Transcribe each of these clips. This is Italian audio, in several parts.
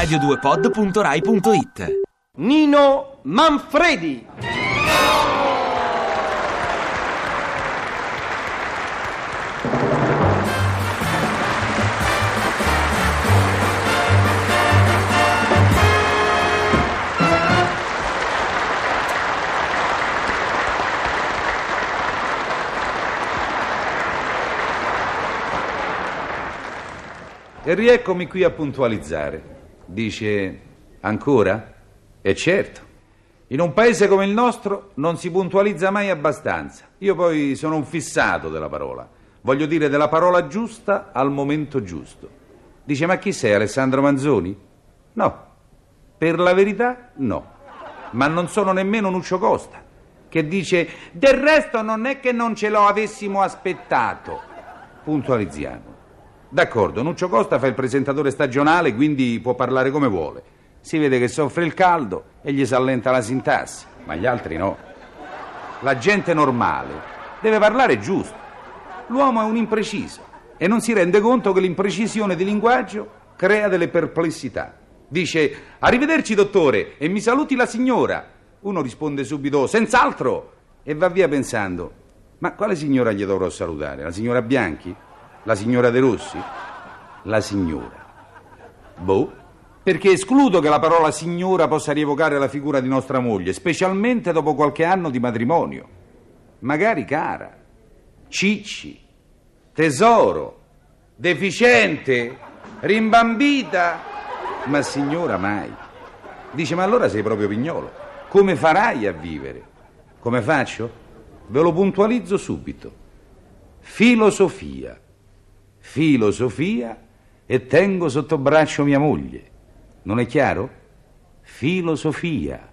radio2pod.rai.it Nino Manfredi. E rieccomi qui a puntualizzare. Dice ancora? E certo. In un paese come il nostro non si puntualizza mai abbastanza. Io poi sono un fissato della parola. Voglio dire della parola giusta al momento giusto. Dice, ma chi sei, Alessandro Manzoni? No. Per la verità, no. Ma non sono nemmeno Nuccio Costa, che dice, del resto non è che non ce lo avessimo aspettato. Puntualizziamo. D'accordo, Nuccio Costa fa il presentatore stagionale, quindi può parlare come vuole. Si vede che soffre il caldo e gli si allenta la sintassi, ma gli altri no. La gente normale deve parlare giusto. L'uomo è un impreciso e non si rende conto che l'imprecisione di linguaggio crea delle perplessità. Dice, arrivederci dottore e mi saluti la signora. Uno risponde subito, senz'altro, e va via pensando, ma quale signora gli dovrò salutare? La signora Bianchi? La signora De Rossi? La signora. Boh, perché escludo che la parola signora possa rievocare la figura di nostra moglie, specialmente dopo qualche anno di matrimonio. Magari cara, cicci, tesoro, deficiente, rimbambita, ma signora mai. Dice, ma allora sei proprio pignolo. Come farai a vivere? Come faccio? Ve lo puntualizzo subito. Filosofia. Filosofia e tengo sotto braccio mia moglie. Non è chiaro? Filosofia.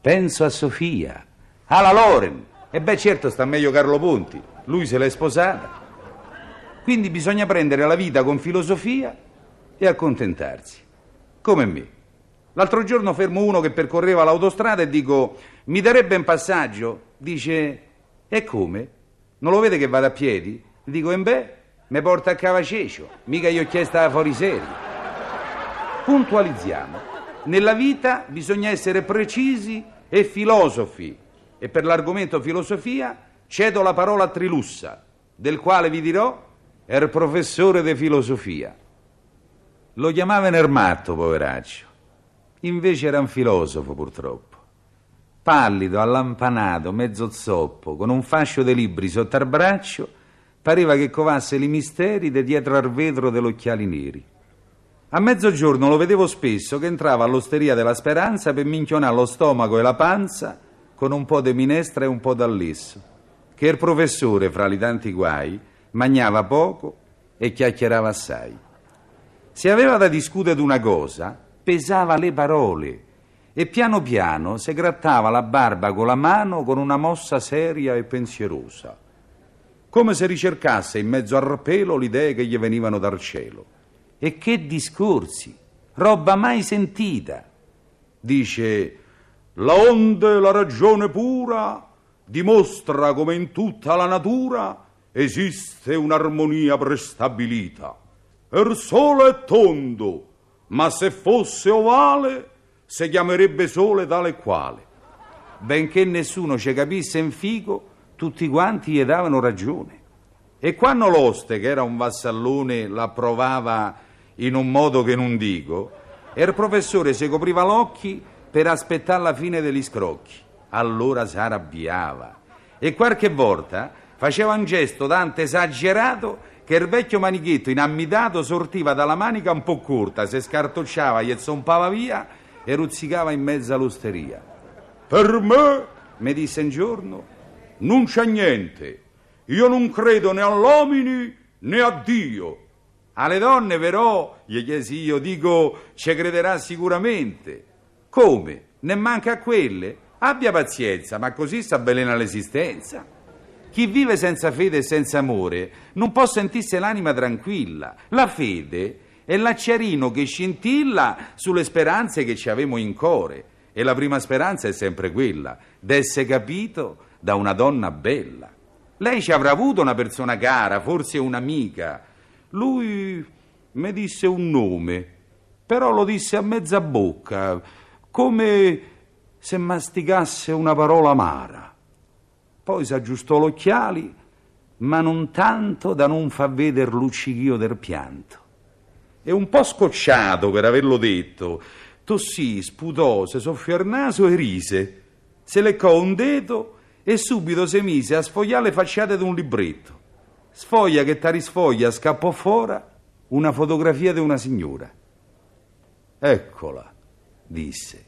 Penso a Sofia. Alla Loren. E beh, certo sta meglio Carlo Ponti. Lui se l'è sposata. Quindi bisogna prendere la vita con filosofia e accontentarsi. Come me. L'altro giorno fermo uno che percorreva l'autostrada e dico: Mi darebbe un passaggio? Dice: E come? Non lo vede che vado a piedi? Dico: E beh, mi porta a Cavacecio. Mica gli ho chiesto la fuori serie. Puntualizziamo. Nella vita bisogna essere precisi e filosofi. E per l'argomento filosofia cedo la parola a Trilussa, del quale vi dirò er professore di filosofia. Lo chiamavano Ermatto, poveraccio. Invece era un filosofo, purtroppo. Pallido, allampanato, mezzo zoppo, con un fascio di libri sotto al braccio, pareva che covasse i misteri de dietro al vetro degli occhiali neri. A mezzogiorno lo vedevo spesso che entrava all'osteria della Speranza per minchionare lo stomaco e la panza con un po' di minestra e un po' d'allesso. Che il professore, fra i tanti guai, mangiava poco e chiacchierava assai. Se aveva da discutere una cosa, pesava le parole e piano piano si grattava la barba con la mano con una mossa seria e pensierosa, come se ricercasse in mezzo al pelo le idee che gli venivano dal cielo. E che discorsi, roba mai sentita. Dice, la onde, la ragione pura, dimostra come in tutta la natura esiste un'armonia prestabilita. Il sole è tondo, ma se fosse ovale, si chiamerebbe sole tale e quale. Benché nessuno ci capisse in figo, tutti quanti gli davano ragione. E quando l'oste, che era un vassallone, l'approvava in un modo che non dico, il professore si copriva l'occhi per aspettare la fine degli scrocchi. Allora si arrabbiava. E qualche volta faceva un gesto tanto esagerato che il vecchio manichetto inammidato sortiva dalla manica un po' corta, si scartocciava, gli zompava via e ruzzicava in mezzo all'osteria. Per me, mi disse un giorno, non c'è niente. Io non credo né all'uomini né a Dio. Alle donne, però, gli chiesi io, dico, ci crederà sicuramente. Come? Ne manca a quelle? Abbia pazienza, ma così si avvelena l'esistenza. Chi vive senza fede e senza amore non può sentirsi l'anima tranquilla. La fede è l'acciarino che scintilla sulle speranze che ci avemo in core. E la prima speranza è sempre quella, d'essere capito da una donna bella. Lei ci avrà avuto una persona cara, forse un'amica. Lui mi disse un nome, però lo disse a mezza bocca, come se masticasse una parola amara. Poi si aggiustò gli occhiali, ma non tanto da non far vedere luccichio del pianto. E un po' scocciato per averlo detto, tossì, sputò, se soffiò il naso e rise. Se leccò un dito e subito si mise a sfogliare le facciate di un libretto. Sfoglia che tari sfoglia scappò fuori una fotografia di una signora. Eccola, disse.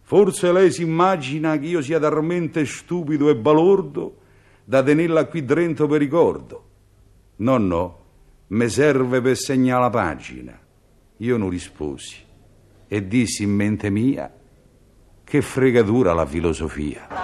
Forse lei si immagina che io sia talmente stupido e balordo da tenerla qui dentro per ricordo. No, no, mi serve per segnare la pagina. Io non risposi e dissi in mente mia che fregatura la filosofia.